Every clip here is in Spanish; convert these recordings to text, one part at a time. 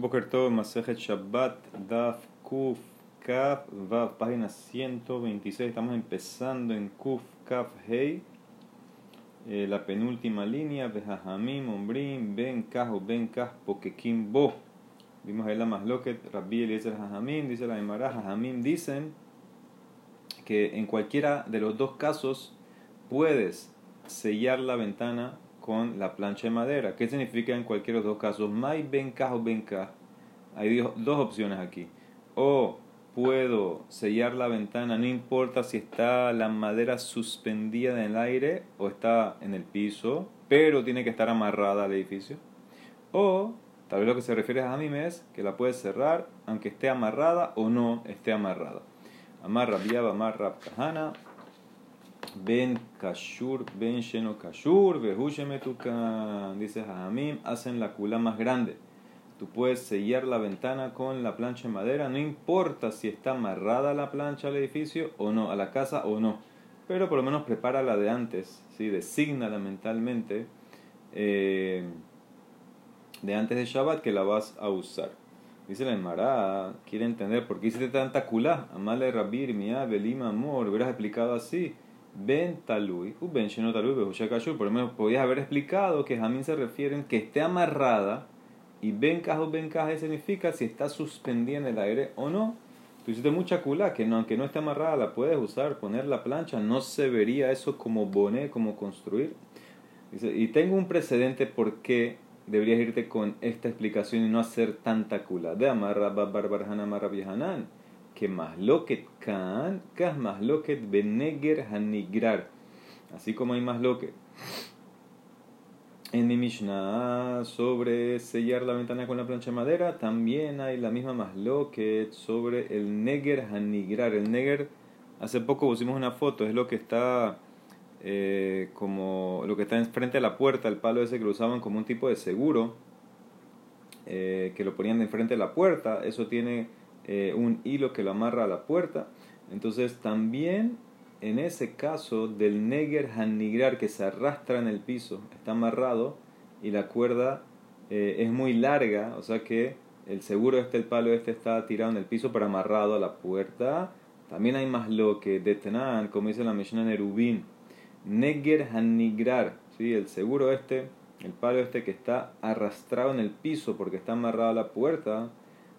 Boker Tov, Masejet Shabbat, Daf, Kuf, Kaf, Vav, página 126. Estamos empezando en Kuf, Kaf, Hei. Eh, la penúltima línea, Behajamim, Ombrim, Ben Kah o Ben Kah, Pokekim. Vimos ahí la Masloket, Rabbi Eliezer Jajamim, dice la Emara, Jajamim dicen que en cualquiera de los dos casos puedes sellar la ventana con la plancha de madera. ¿Qué significa en cualquiera de los dos casos? Mai benka o benka. Hay dos opciones aquí. O puedo sellar la ventana, no importa si está la madera suspendida en el aire o está en el piso, pero tiene que estar amarrada al edificio. O tal vez lo que se refiere a mí es que la puedes cerrar aunque esté amarrada o no esté amarrada. Amarra viaba, amarra kahana. Ben Kashur, Ben Sheno Kashur, Behushemetukan, dice Jajamim, hacen la kula más grande. Tú puedes sellar la ventana con la plancha de madera, no importa si está amarrada la plancha al edificio o no, a la casa o no, pero por lo menos prepárala de antes, ¿sí? designala mentalmente eh, de antes de Shabbat que la vas a usar. Dice la Emara, quiere entender por qué hiciste tanta kula, Amale Rabir, Mia, Belima, Amor, hubieras explicado así. Ben talui, u ben sheno talui, Por lo menos podías haber explicado que jamín se refieren que esté amarrada y ben o ben significa si está suspendida en el aire o no. Tú hiciste mucha cula, que no, aunque no esté amarrada la puedes usar, poner la plancha, no se vería eso como boné, como construir. Y tengo un precedente por qué deberías irte con esta explicación y no hacer tanta cula. De amarra barbarhan amarra viejanan que masloket kan, kas masloket beneger hanigrar. Así como hay masloket. En mi Mishnah sobre sellar la ventana con la plancha de madera, también hay la misma masloket sobre el neger hanigrar. El neger, hace poco pusimos una foto, es lo que está eh, como lo que está enfrente de la puerta, el palo ese que lo usaban como un tipo de seguro, eh, que lo ponían de enfrente de la puerta. Eso tiene eh, un hilo que lo amarra a la puerta. Entonces también en ese caso del neger hanigrar que se arrastra en el piso, está amarrado y la cuerda eh, es muy larga, o sea que el seguro este, el palo este está tirado en el piso pero amarrado a la puerta. También hay más lo que detenan, como dice la Mishnah Nerubin, neger hanigrar, ¿sí? el seguro este, el palo este que está arrastrado en el piso porque está amarrado a la puerta,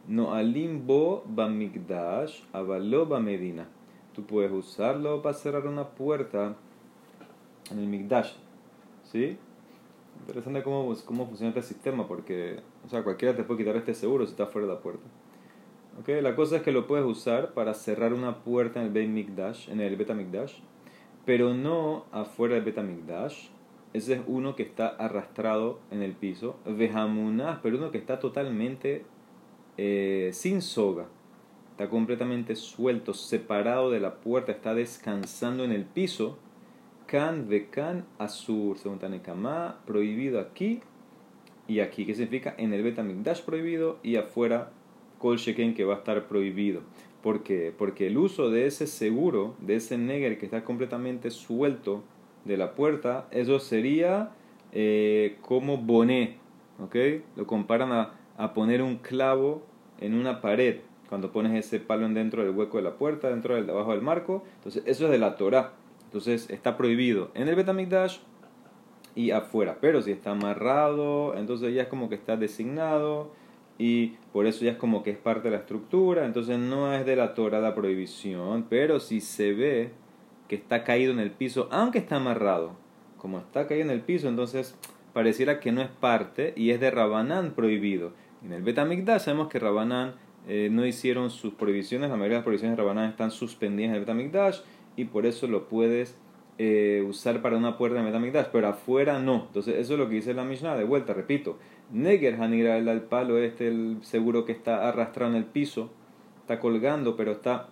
no alimbo bamigdash, avalo medina. Tú puedes usarlo para cerrar una puerta en el migdash. ¿Sí? Interesante cómo, cómo funciona este sistema, porque o sea, cualquiera te puede quitar este seguro si está fuera de la puerta. Okay, la cosa es que lo puedes usar para cerrar una puerta en el Beit Mikdash, en el Betamikdash, pero no afuera del Betamikdash. Ese es uno que está arrastrado en el piso. Vejamunah, pero uno que está totalmente eh, sin soga, está completamente suelto, separado de la puerta, está descansando en el piso. Kan kan azur, según Tanekama, prohibido aquí y aquí. ¿Qué significa? En el Betamigdash prohibido y afuera Kol que va a estar prohibido. ¿Por qué? Porque el uso de ese seguro, de ese neger que está completamente suelto de la puerta, eso sería eh, como boné. ¿Ok? Lo comparan a a poner un clavo en una pared cuando pones ese palo dentro del hueco de la puerta, dentro del debajo del marco. Entonces, eso es de la Torah. Entonces, está prohibido en el Betamikdash y afuera. Pero si está amarrado, entonces ya es como que está designado y por eso ya es como que es parte de la estructura. Entonces, no es de la Torah la prohibición. Pero si se ve que está caído en el piso, aunque está amarrado, como está caído en el piso, entonces pareciera que no es parte y es de Rabanán prohibido. En el Betamigdash sabemos que Rabanán eh, no hicieron sus prohibiciones, la mayoría de las prohibiciones de Rabanán están suspendidas en el Betamigdash y por eso lo puedes eh, usar para una puerta en el Betamigdash, pero afuera no. Entonces eso es lo que dice la Mishnah, de vuelta, repito. Neger Hanigra, el palo este, seguro que está arrastrado en el piso, está colgando, pero está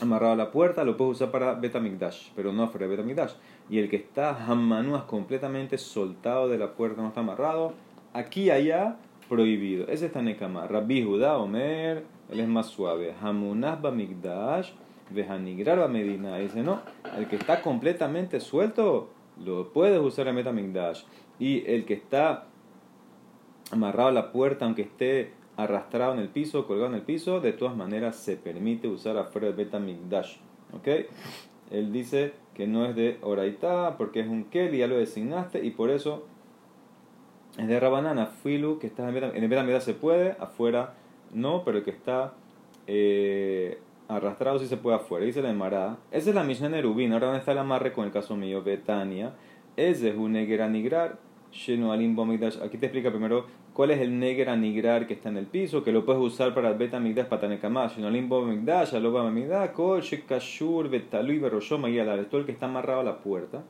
amarrado a la puerta, lo puedes usar para Betamigdash, pero no fuera de Betamigdash. Y el que está Hammanuas completamente soltado de la puerta, no está amarrado, aquí allá prohibido. Ese está Nekama. Rabbi Judá Omer, él es más suave. Hamunah Bamigdash, Vejanigrar Medina. Dice, no, el que está completamente suelto, lo puedes usar en Metamigdash. Y el que está amarrado a la puerta, aunque esté arrastrado en el piso, colgado en el piso, de todas maneras se permite usar afuera del Betamigdash. ¿Ok? Él dice que no es de Oraitá porque es un Kel y ya lo designaste y por eso es de Rabanana. Filu, que está en el Betamigdash se puede, afuera no, pero el que está eh, arrastrado sí se puede afuera. Dice la Emara. Esa es la Mishnah Nerubín. Ahora, ¿dónde está el amarre con el caso mío? Betania. Ese es un Negeranigrar. Aquí te explica primero cuál es el Neger anigrar que está en el piso, que lo puedes usar para beta migdash patanekama, shenoalim bomigdash, aloba migdash, betalui beroshom todo el que está amarrado a la puerta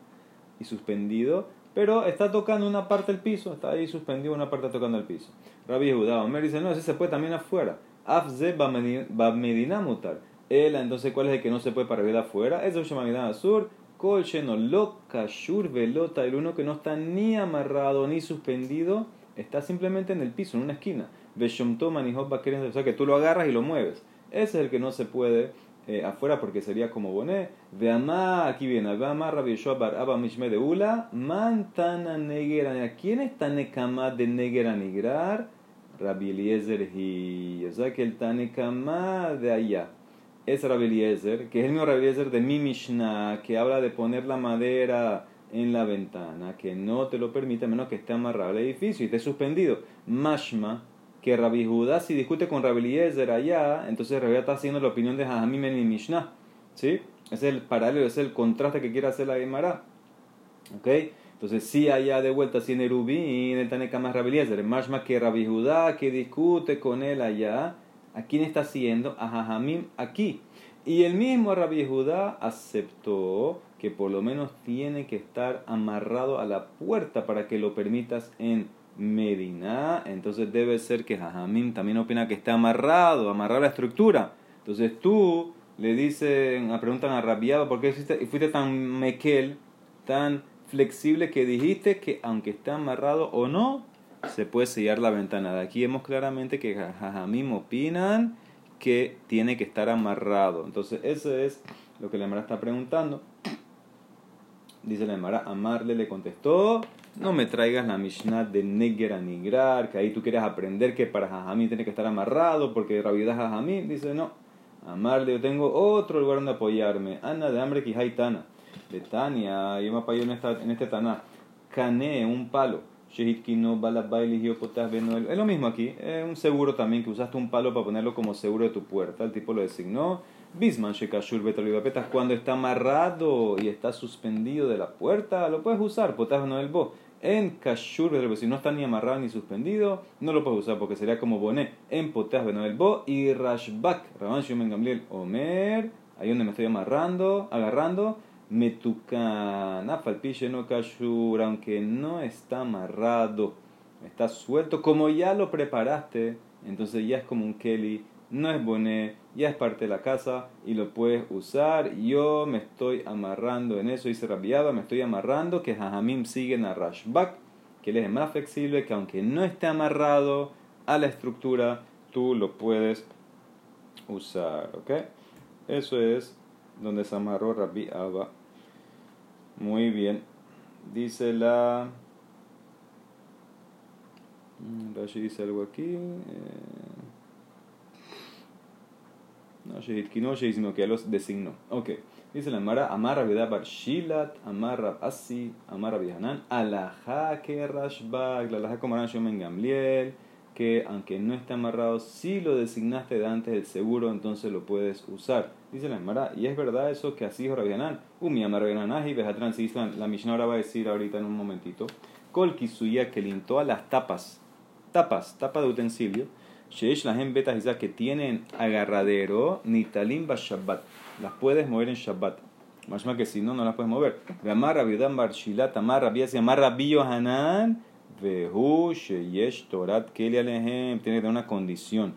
y suspendido, pero está tocando una parte del piso, está ahí suspendido una parte tocando el piso. Rabbi Yehuda Omer dice, no, ese se puede también afuera. Afze medina mutar. Él, entonces, ¿cuál es el que no se puede para afuera? Es el Shemamidán Sur Kol sheno lo el uno que no está ni amarrado ni suspendido, está simplemente en el piso, en una esquina. O sea que tú lo agarras y lo mueves. Ese es el que no se puede eh, afuera porque sería como boné. Veamá, aquí viene, veamá Rabbi Bar Abba Mishme de Ula, mantana negera. ¿Quién está nekama de negera nigrar? Rabbi Eliezer y. O sea que el tanekama de allá es Rabbi Eliezer, que es el mismo Rabbi Eliezer de mi Mishnah, que habla de poner la madera en la ventana, que no te lo permite a menos que esté amarrado al edificio y esté suspendido. Mashma, que Rabbi Judá si discute con Rabbi Eliezer allá, entonces Rabbi está haciendo la opinión de Jajamim en mi Mishnah. ¿Sí? Ese es el paralelo, ese es el contraste que quiere hacer la Gemara. ¿Ok? Entonces, si allá de vuelta, si en Erubín, el Taneka más Rabbi Eliezer, Mashma que Rabbi Judá que discute con él allá, ¿A quién está haciendo? A Jajamim aquí. Y el mismo Rabbi Judá aceptó que por lo menos tiene que estar amarrado a la puerta para que lo permitas en Medina. Entonces debe ser que Jajamim también opina que está amarrado, amarrado a la estructura. Entonces tú le dicen, preguntan a Rabiado, ¿por qué fuiste, tan mequel, tan flexible que dijiste que aunque esté amarrado o no, se puede sellar la ventana. De aquí vemos claramente que Jajamim opinan que tiene que estar amarrado. Entonces, eso es lo que la Emara está preguntando. Dice la Emara, Amarle le contestó, no me traigas la Mishnah de Neger a Nigrar, que ahí tú quieres aprender que para Jajamim tiene que estar amarrado, porque Rabidah Jajamim dice, no, Amarle, yo tengo otro lugar donde apoyarme. Ana de hambre Kijaitana. De Tania, yo me apoyo en, esta, en este Taná. Cané, un palo es lo mismo aquí, es un seguro también que usaste un palo para ponerlo como seguro de tu puerta. El tipo lo designó. Bisman Shekashur Betalibapetas, cuando está amarrado y está suspendido de la puerta, lo puedes usar. Potas no bo. En Kashur si no está ni amarrado ni suspendido, no lo puedes usar porque sería como boné. En Potas no bo y Rashbak, Raban Shumen Gamliel Omer, ahí donde me estoy amarrando, agarrando Metukan, no kashur, aunque no está amarrado, está suelto, como ya lo preparaste, entonces ya es como un Kelly, no es boné, ya es parte de la casa y lo puedes usar. Yo me estoy amarrando en eso, dice rabiaba, me estoy amarrando que Jajamim siguen a Rashbak, que él es más flexible, que aunque no esté amarrado a la estructura, tú lo puedes usar, ¿ok? Eso es donde se amarró Rabbi Abba. Muy bien. Dice la... Mm, Rashi dice algo aquí. Eh, no, Shehitkinoshe, sino que los designó. Ok. Dice la Mara, Amar Bar Shilat, Amar Asi, Amar Hanan, Alaha que Rashbag, la Alaha como Shomen Gamliel que aunque no esté amarrado, si lo designaste de antes del seguro, entonces lo puedes usar. Dice la Emara, y es verdad eso que así dijo Rabianán. Umi Rabianán y Bejatran La Mishnah ahora va a decir ahorita en un momentito. Kol Kisuya que lintó a las tapas, tapas, tapa de utensilio. Sheish Lahem Betas que tienen agarradero, Nitalim Shabbat. Las puedes mover en Shabbat. Más que si no, no las puedes mover. Gamar Rabiudan Barshilat, Amar Rabia, Amar Rabio Hanan Torat Keli Alehem. Tiene que tener una condición.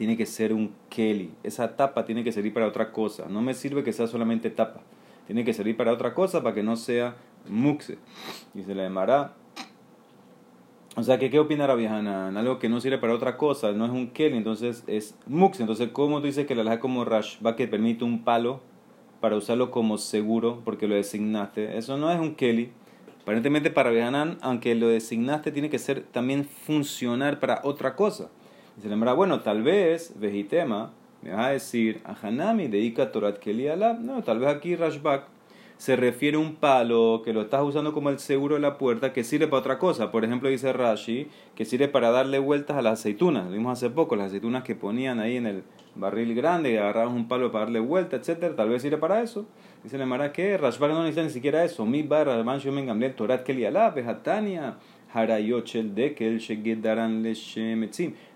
Tiene que ser un Keli. Esa tapa tiene que servir para otra cosa. No me sirve que sea solamente tapa. Tiene que servir para otra cosa para que no sea muxe. Y se le llamará. O sea, ¿qué, qué opina Rabbi Hanan? Algo que no sirve para otra cosa, no es un Keli, entonces es muxe. Entonces, ¿cómo tú dices que la laja como Rash va que permite un palo para usarlo como seguro porque lo designaste? Eso no es un Keli Aparentemente para Behanán, aunque lo designaste, tiene que ser también funcionar para otra cosa. Dice la bueno, tal vez, Vejitema, me va a decir, a Hanami dedica Torat Kelialab. No, tal vez aquí Rashbak se refiere a un palo que lo estás usando como el seguro de la puerta que sirve para otra cosa. Por ejemplo, dice Rashi que sirve para darle vueltas a las aceitunas. Lo vimos hace poco, las aceitunas que ponían ahí en el barril grande y agarraban un palo para darle vuelta, etcétera. Tal vez sirve para eso. Dice la Mara que Rashbak no necesita ni siquiera eso. Mi barra, Shomen Torat Kelialab, Hatania. Harayochel de que el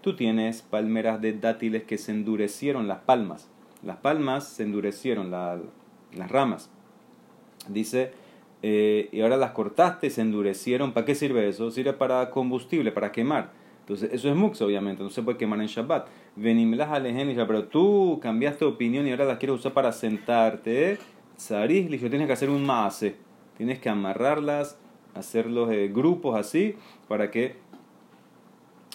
Tú tienes palmeras de dátiles que se endurecieron, las palmas. Las palmas se endurecieron, las ramas. Dice, eh, y ahora las cortaste se endurecieron. ¿Para qué sirve eso? Sirve para combustible, para quemar. Entonces, eso es mux, obviamente, no se puede quemar en Shabbat. Venimlas pero tú cambiaste de opinión y ahora las quieres usar para sentarte. Sarís, yo tienes que hacer un maase. Tienes que amarrarlas, hacerlos los grupos así, para que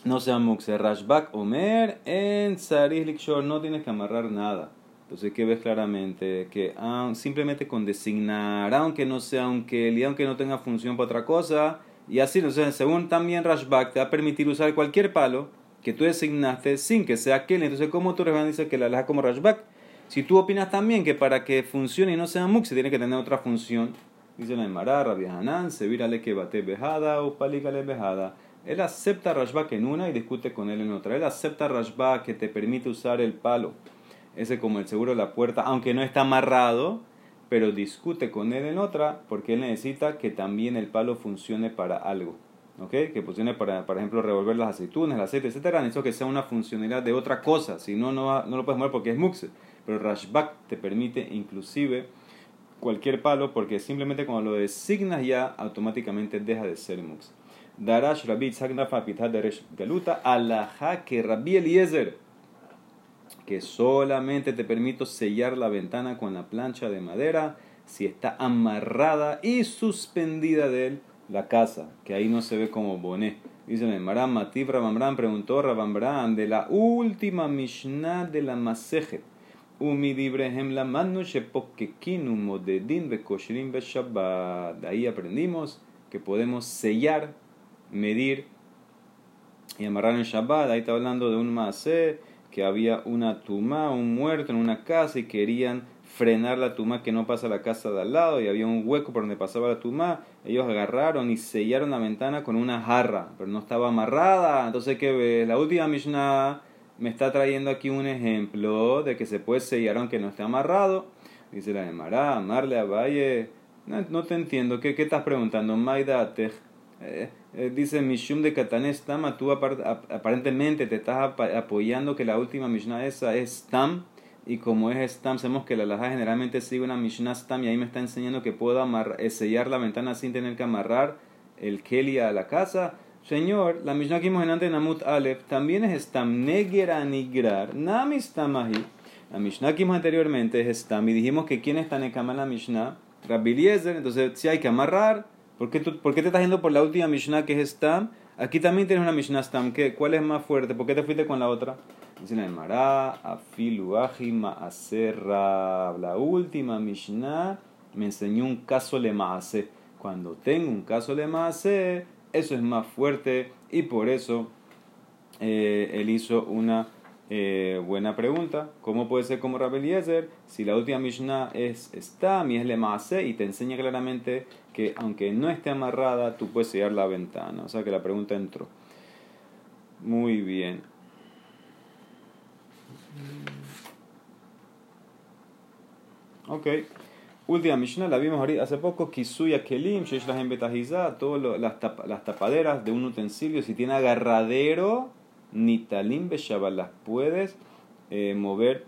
no sean mux. Rashbak Omer en Sarís Likshor, no tienes que amarrar nada. Entonces, ¿qué ves claramente? Que ah, simplemente con designar, aunque no sea un Kelly, aunque no tenga función para otra cosa, y así, entonces, según también Rashback, te va a permitir usar cualquier palo que tú designaste sin que sea Kelly. Entonces, ¿cómo tú dices que la aleja como Rashback? Si tú opinas también que para que funcione y no sea mux, se tiene que tener otra función, dice la Emara, Rabbi Hanan, que bate bejada o palícale bejada. Él acepta Rashback en una y discute con él en otra. Él acepta Rashback que te permite usar el palo ese como el seguro de la puerta, aunque no está amarrado, pero discute con él en otra porque él necesita que también el palo funcione para algo. ¿ok? Que funcione para, por ejemplo, revolver las aceitunas, el aceite, etc. Necesito que sea una funcionalidad de otra cosa, si no, no, no lo puedes mover porque es muxe. Pero Rashback te permite inclusive cualquier palo porque simplemente cuando lo designas ya automáticamente deja de ser mux. Darash Rabbi Tzagnafa de Galuta, Alaha que Rabbi Eliezer que solamente te permito sellar la ventana con la plancha de madera si está amarrada y suspendida de él la casa, que ahí no se ve como boné. Dice el Maram Mativ Rabambran preguntó Rabambran de la última Mishnah de la Masejet. Umidibrehem la manu shepokekinu modedin bekoshrim beshabbat. De ahí aprendimos que podemos sellar, medir y amarrar en Shabbat. Ahí está hablando de un masé que había una tumá, un muerto en una casa y querían frenar la tumá que no pasa la casa de al lado y había un hueco por donde pasaba la tumá. Ellos agarraron y sellaron la ventana con una jarra, pero no estaba amarrada. Entonces, ¿qué ves? La última Mishnah me está trayendo aquí un ejemplo de que se puede sellar aunque no esté amarrado. Dice la Mará, amarle a Valle. No, te entiendo. ¿Qué, qué estás preguntando? Maida eh, eh, dice Mishum de Katanes Tama, tú aparentemente te estás apoyando que la última Mishnah esa es Tam, y como es Stam, sabemos que la Laja generalmente sigue una Mishnah Stam, y ahí me está enseñando que puedo eh, sellar la ventana sin tener que amarrar el Keli a la casa. Señor, la Mishnah que vimos en antes Namut Aleph también es Stam, Neger Anigrar, Nami Stamahi. La Mishnah que vimos anteriormente es Stam, y dijimos que quién está en la Mishnah, Rabbi entonces si hay que amarrar, ¿Por qué, tú, ¿Por qué te estás yendo por la última Mishnah que es Stam? Aquí también tienes una Mishnah Stam. ¿Qué? ¿Cuál es más fuerte? ¿Por qué te fuiste con la otra? Dice la Mará, Afilu Ma'aserra. La última Mishnah me enseñó un caso le maase. Cuando tengo un caso le maase, eso es más fuerte y por eso eh, él hizo una eh, buena pregunta. ¿Cómo puede ser como Rabbi Eliezer si la última Mishnah es Stam y es le maase y te enseña claramente que aunque no esté amarrada, tú puedes sellar la ventana. O sea que la pregunta entró. Muy bien. Ok. Última Mishnah, la vimos hace poco. Kisuya Kelim, Shesh Betahiza, todas las, las tapaderas de un utensilio. Si tiene agarradero, Nitalim Beshabbat, las puedes eh, mover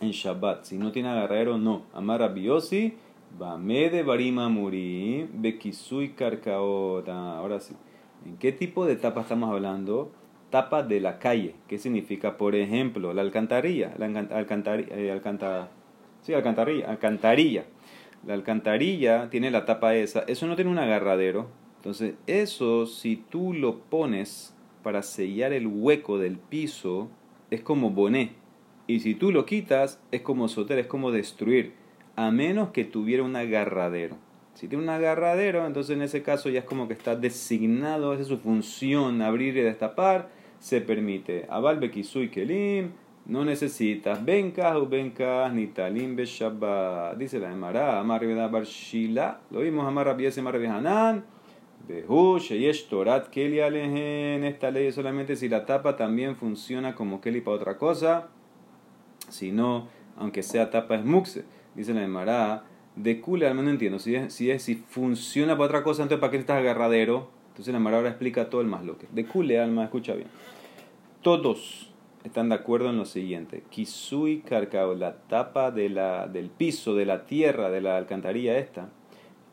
en Shabbat. Si no tiene agarradero, no. Amar Biosi de Barima Muri, Bekisui Karkaota. Ahora sí. ¿En qué tipo de tapa estamos hablando? Tapa de la calle. ¿Qué significa? Por ejemplo, la alcantarilla. La alcantarilla, eh, sí, alcantarilla, alcantarilla. La alcantarilla tiene la tapa esa. Eso no tiene un agarradero. Entonces, eso si tú lo pones para sellar el hueco del piso, es como boné. Y si tú lo quitas, es como soter, es como destruir a menos que tuviera un agarradero. Si tiene un agarradero, entonces en ese caso ya es como que está designado, esa es su función, abrir y destapar, se permite. Abal bekisui kelim, no necesitas bencas o bencas ni talim beshabbat. Dice la Emara, Amar Barshila, lo vimos Amar Rabiese Amar Hanan, Esta ley es solamente si la tapa también funciona como Keli para otra cosa, si no, aunque sea tapa es muxe. Dice la Emara, de Kule, al menos entiendo. Si, es, si, es, si funciona para otra cosa, entonces ¿para qué estás agarradero? Entonces la Mara ahora explica todo el más lo que. De Kule, alma, escucha bien. Todos están de acuerdo en lo siguiente. Kisui Karkao, la tapa de la, del piso, de la tierra, de la alcantarilla esta.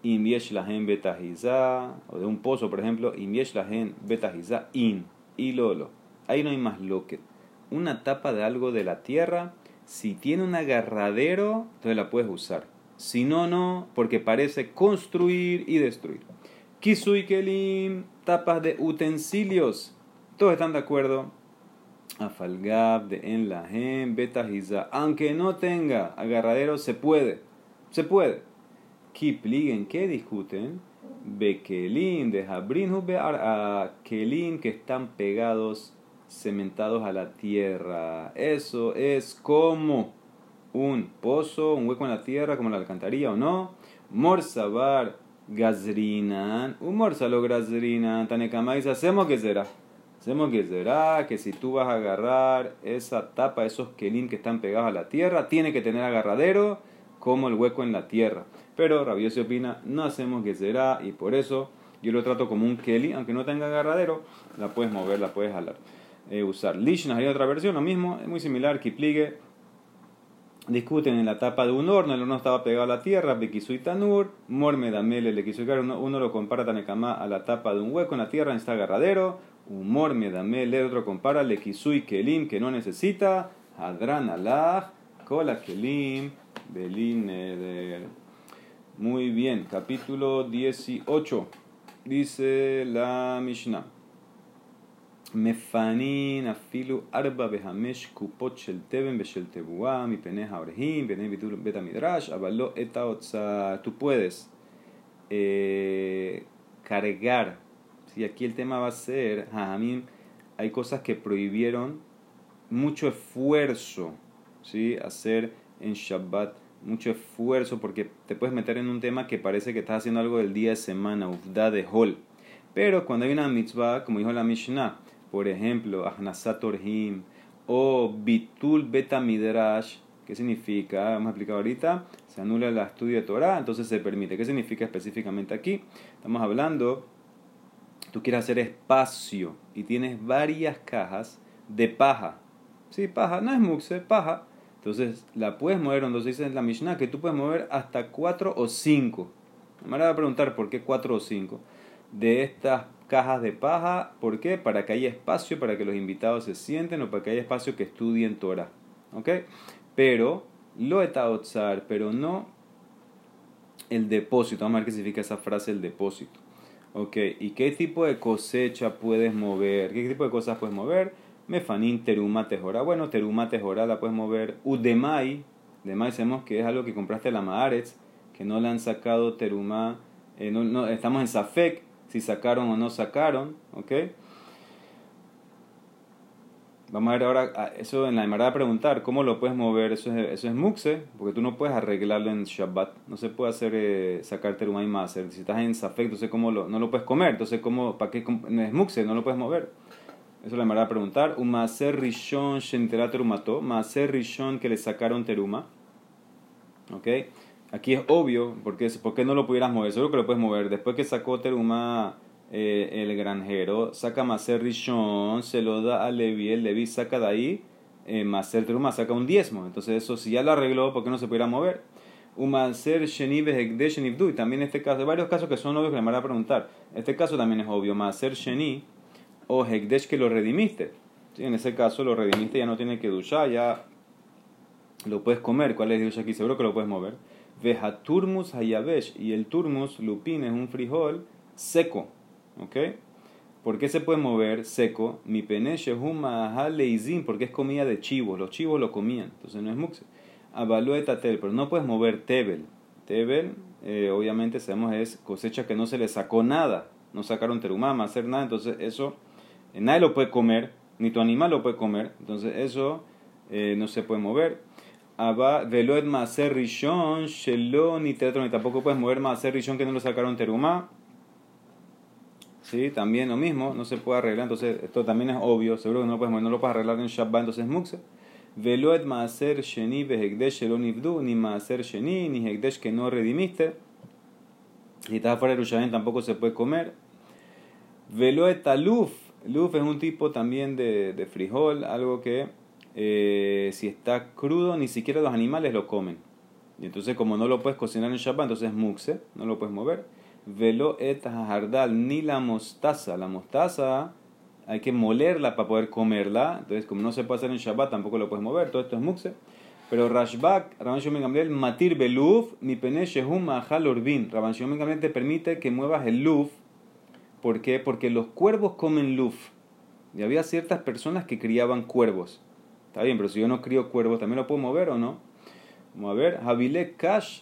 Imiesh lahen betahiza, o de un pozo, por ejemplo. Imiesh lahen betahiza in. Y lolo. Ahí no hay más lo que. Una tapa de algo de la tierra, si tiene un agarradero, entonces la puedes usar si no, no, porque parece construir y destruir. Kisui kelim, tapas de utensilios. Todos están de acuerdo. Afalgab de en la gen, betahiza. Aunque no tenga agarradero, se puede. Se puede. Kipligen, ¿qué discuten? Bekelim, de Jabrinhu, a Kelim que están pegados, cementados a la tierra. Eso es como un pozo, un hueco en la tierra, como la alcantarilla o no. Morsabar gazrinan, un morsalo gazrinan, tanekamais, hacemos que será. Hacemos que será que si tú vas a agarrar esa tapa, esos kelim que están pegados a la tierra, tiene que tener agarradero como el hueco en la tierra. Pero Rabio se opina, no hacemos que será y por eso yo lo trato como un keli, aunque no tenga agarradero, la puedes mover, la puedes jalar. Eh, usar lishna, hay otra versión, lo mismo, es muy similar, kipligue discuten en la tapa de un horno, el horno estaba pegado a la tierra, Bekisui Tanur, Morme Damele le quiso uno, uno lo compara Tanekama a la tapa de un hueco en la tierra, está agarradero, Morme Damele, otro compara le Lekisui Kelim, que no necesita, Hadran Allah, Kola Kelim, Belin Muy bien, capítulo 18, dice la Mishnah. מפנין אפילו ארבע וחמש קופות של תבן ושל תבואה מפני האורהים, פני ביטול בית המדרש, אבל לא את ההוצאה. Tú puedes eh, cargar, si aquí el tema va a ser, mí hay cosas que prohibieron mucho esfuerzo, ¿sí? hacer en Shabbat, mucho esfuerzo, porque te puedes meter en un tema que parece que estás haciendo algo del día de semana, ufda de hol. Pero cuando hay una mitzvah, como dijo la Mishnah, por ejemplo, Ahnasat Orhim o Bitul Beta Midrash, ¿qué significa? Vamos a explicar ahorita. Se anula el estudio de Torah, entonces se permite. ¿Qué significa específicamente aquí? Estamos hablando, tú quieres hacer espacio y tienes varias cajas de paja. Sí, paja, no es muxe, paja. Entonces la puedes mover, entonces dice en la Mishnah que tú puedes mover hasta cuatro o cinco. Me va a preguntar por qué cuatro o cinco de estas cajas de paja. ¿Por qué? Para que haya espacio para que los invitados se sienten o para que haya espacio que estudien Torah. ¿Ok? Pero, lo etaotzar, pero no el depósito. Vamos a ver qué significa esa frase, el depósito. ¿Ok? ¿Y qué tipo de cosecha puedes mover? ¿Qué tipo de cosas puedes mover? Mefanín, teruma, tejora. Bueno, teruma, tejora la puedes mover. Udemai, demai sabemos que es algo que compraste la Maaretz, que no le han sacado teruma. Eh, no, no, estamos en Safek, si sacaron o no sacaron, ¿ok? Vamos a ver ahora, eso en la a preguntar, ¿cómo lo puedes mover? Eso es, eso es muxe, porque tú no puedes arreglarlo en Shabbat, no se puede hacer eh, sacar terumay más. Si estás en Safek, entonces ¿cómo lo, no lo puedes comer? Entonces, ¿cómo, ¿para qué es muxe? No lo puedes mover. Eso la a preguntar. Un maser rishon shentera terumato, maser rishon que le sacaron teruma, ¿ok? Aquí es obvio, porque ¿por qué no lo pudieras mover? Seguro que lo puedes mover. Después que sacó Teruma eh, el granjero, saca Maser Rishon, se lo da a Levi, el Levi saca de ahí, eh, Maser Teruma saca un diezmo. Entonces eso si ya lo arregló, ¿por qué no se pudiera mover? Un Maser Sheni Y también este caso, hay varios casos que son obvios que me van a preguntar. Este caso también es obvio, Maser Sheni o Hekdesh que lo redimiste. En ese caso lo redimiste, ya no tiene que duchar, ya lo puedes comer. ¿Cuál es Dios aquí? Seguro que lo puedes mover. Veja turmus hayabesh. Y el turmus, lupín, es un frijol seco. ¿Ok? ¿Por qué se puede mover seco? Mi peneche leizim, porque es comida de chivos. Los chivos lo comían. Entonces no es muxe. Avalueta tel, pero no puedes mover tebel. Tebel, eh, obviamente sabemos es cosecha que no se le sacó nada, no sacaron terumá, hacer nada, entonces eso nadie lo puede comer, ni tu animal lo puede comer, entonces eso eh, no se puede mover. Veloet maaser rishon, shelo ni teatro, ni tampoco puedes mover maaser rishon que no lo sacaron terumá. ¿sí? También lo mismo, no se puede arreglar, entonces esto también es obvio, seguro que no lo puedes mover, no lo puedes arreglar en Shabbat, entonces muxe. Veloet maaser sheni behekdesh shelo nifdu, ni maaser sheni, ni hekdesh que no redimiste. Si estás fuera de Yerushalayim tampoco se puede comer. Veloet taluf, luf es un tipo también de, de frijol, algo que eh, si está crudo ni siquiera los animales lo comen. Y entonces como no lo puedes cocinar en Shabbat, entonces es muxe, no lo puedes mover. Velo et hardal, ni la mostaza. La mostaza hay que molerla para poder comerla. Entonces, como no se puede hacer en Shabbat, tampoco lo puedes mover. Todo esto es muxe. Pero Rashbak, Rabban Shimon matir beluf, mi pene shehum mahal orbin. Rabban Shimon te permite que muevas el luf. ¿Por qué? Porque los cuervos comen luf. Y había ciertas personas que criaban cuervos. Está bien, pero si yo no crío cuervos, ¿también lo puedo mover o no? Vamos a ver. Javile kash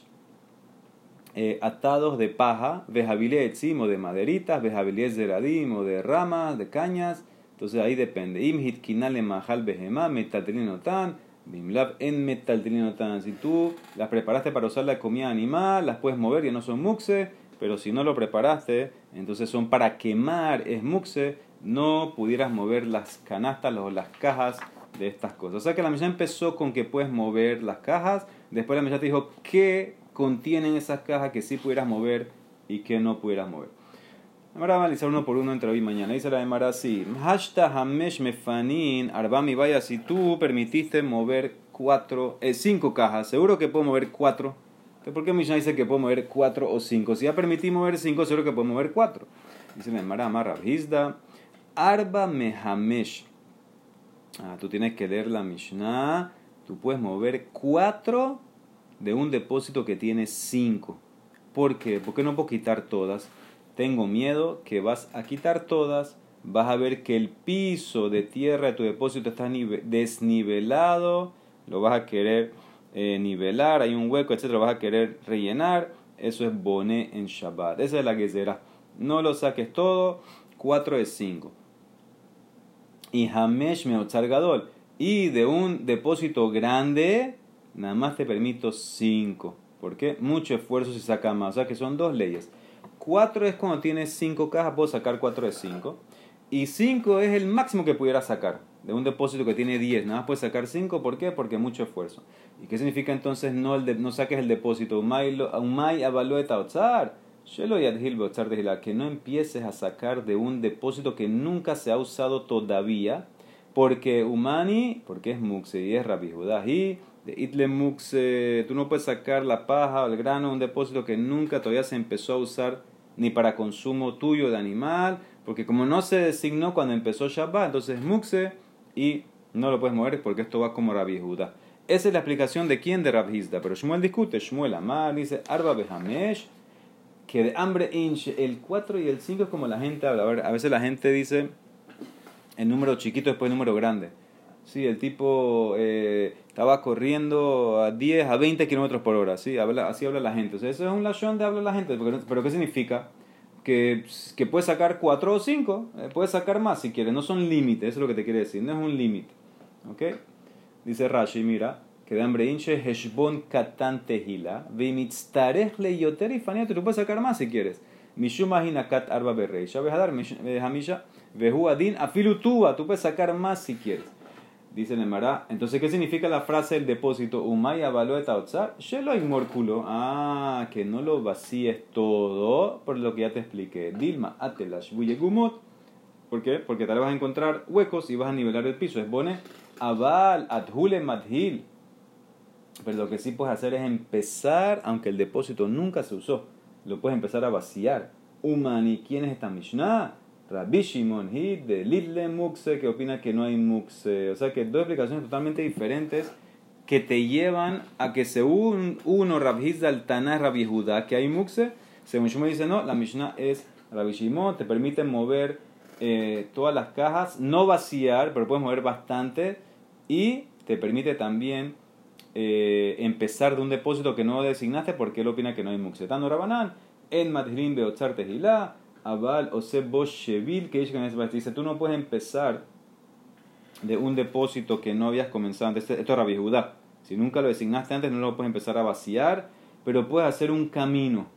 eh, atados de paja, vejabilie etzim o de maderitas, vejabilie zeradim o de ramas, de cañas. Entonces ahí depende. Imhit kinale mahal behema, metaltelinotan, bimlab en metaltelinotan. Si tú las preparaste para usar la comida animal, las puedes mover y no son muxe, pero si no lo preparaste, entonces son para quemar, es no pudieras mover las canastas o las cajas de estas cosas. O sea que la misión empezó con que puedes mover las cajas, después la misión te dijo que contienen esas cajas que sí pudieras mover y que no pudieras mover. Ahora vamos a analizar uno por uno entre hoy y mañana. Dice la Mara así: Hashtag Hamesh Mefanin, Arbami vaya, si tú permitiste mover cuatro, eh, cinco cajas, seguro que puedo mover cuatro. ¿Por qué Mishnah dice que puedo mover cuatro o cinco? Si ya permití mover cinco, seguro que puedo mover cuatro. Dice la Mara Amarra Hizda, Arba Mehamesh. Ah, tú tienes que leer la Mishnah. Tú puedes mover cuatro de un depósito que tiene 5. ¿Por qué? Porque no puedo quitar todas. Tengo miedo que vas a quitar todas, vas a ver que el piso de tierra de tu depósito está desnivelado, lo vas a querer eh, nivelar, hay un hueco, etc. Lo vas a querer rellenar. Eso es boné en Shabbat. Esa es la que será. No lo saques todo. 4 es 5. Y Hamesh Gadol. Y de un depósito grande, nada más te permito 5. ¿Por qué? Mucho esfuerzo se saca más. O sea que son dos leyes. 4 es cuando tienes 5 cajas, puedo sacar 4 de 5. Y 5 es el máximo que pudiera sacar. De un depósito que tiene 10, nada más puedes sacar 5. ¿Por qué? Porque mucho esfuerzo. ¿Y qué significa entonces no, el no saques el depósito? Umay avalueta otzar. Que no empieces a sacar de un depósito que nunca se ha usado todavía. Porque umani, porque es muxe y es rabijudahi de Itlemux, tú no puedes sacar la paja o el grano de un depósito que nunca todavía se empezó a usar ni para consumo tuyo de animal, porque como no se designó cuando empezó Shabbat, entonces muxe y no lo puedes mover porque esto va como Rabbi Esa es la explicación de quién de Rabbi pero Shmuel discute, Shmuel Amar dice Arba Behamesh, que de hambre inch, el 4 y el 5 es como la gente habla, a, veces la gente dice el número chiquito después el número grande. Sí, el tipo eh, estaba corriendo a 10 a 20 kilómetros por hora, ¿sí? Habla, así habla la gente. Eso es un lashon de habla la gente. Pero, ¿qué significa? Que, que puede sacar 4 o 5, eh, puede sacar más si quiere. No son límites, eso es lo que te quiere decir. No es un límite. ¿Ok? Dice Rashi, mira, que de hambre hinche heshbon katan tehila, le yoter y tú puedes sacar más si quieres. Mishuma kat arba berreisha, dar hamisha, vehu adin afilutua, tú puedes sacar más si quieres. Dice el Emara. Entonces, ¿qué significa la frase del depósito? Umay avalueta otzar. Shelo morculo. Ah, que no lo vacíes todo, por lo que ya te expliqué. Dilma, atelash gumot. ¿Por qué? Porque tal vez vas a encontrar huecos y vas a nivelar el piso. Es bone. Aval, adhule madhil. Pero lo que sí puedes hacer es empezar, aunque el depósito nunca se usó, lo puedes empezar a vaciar. Umani, ¿quién es esta Mishnah? Rabbi Shimon Hid de Lidle Muxe que opina que no hay Muxe. O sea que dos explicaciones totalmente diferentes que te llevan a que según uno Rabbi Taná Rabbi Judá que hay Muxe, según Shimon dice no, la Mishnah es Rabbi Shimon, te permite mover eh, todas las cajas, no vaciar, pero puedes mover bastante y te permite también eh, empezar de un depósito que no designaste porque él opina que no hay muxe. Tano Rabanán, en Matrim Beotzar Tehilá, Abal Ose Boshevil, que dice, tú no puedes empezar de un depósito que no habías comenzado antes. Esto es Rabbi. Si nunca lo designaste antes, no lo puedes empezar a vaciar, pero puedes hacer un camino.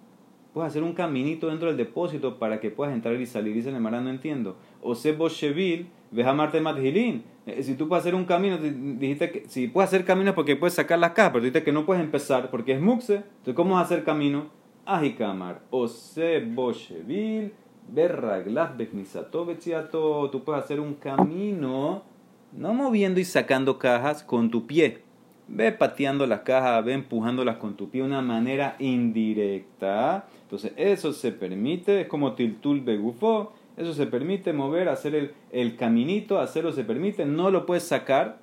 Puedes hacer un caminito dentro del depósito para que puedas entrar y salir. Dice el no entiendo. Ose Boshevil, ve a Marte Matjilin. Eh, si tú puedes hacer un camino, dijiste que si puedes hacer camino porque puedes sacar las cajas, pero dijiste que no puedes empezar porque es muxe. Entonces, ¿cómo vas a hacer camino? Ajikamar, Ose Boshevil, Berraglas Bechnisato Betziato. Tú puedes hacer un camino, no moviendo y sacando cajas con tu pie. Ve pateando las cajas, ve empujándolas con tu pie de una manera indirecta. Entonces, eso se permite, es como Tiltul Begufo eso se permite mover, hacer el, el caminito, hacerlo se permite, no lo puedes sacar,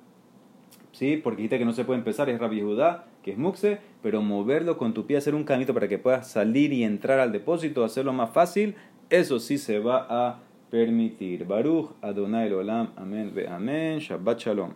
¿sí? porque dijiste que no se puede empezar, es Rabbi Judá, que es Muxe, pero moverlo con tu pie, hacer un caminito para que puedas salir y entrar al depósito, hacerlo más fácil, eso sí se va a permitir. Baruch Adonai Olam, amén, ve amén, Shabbat Shalom.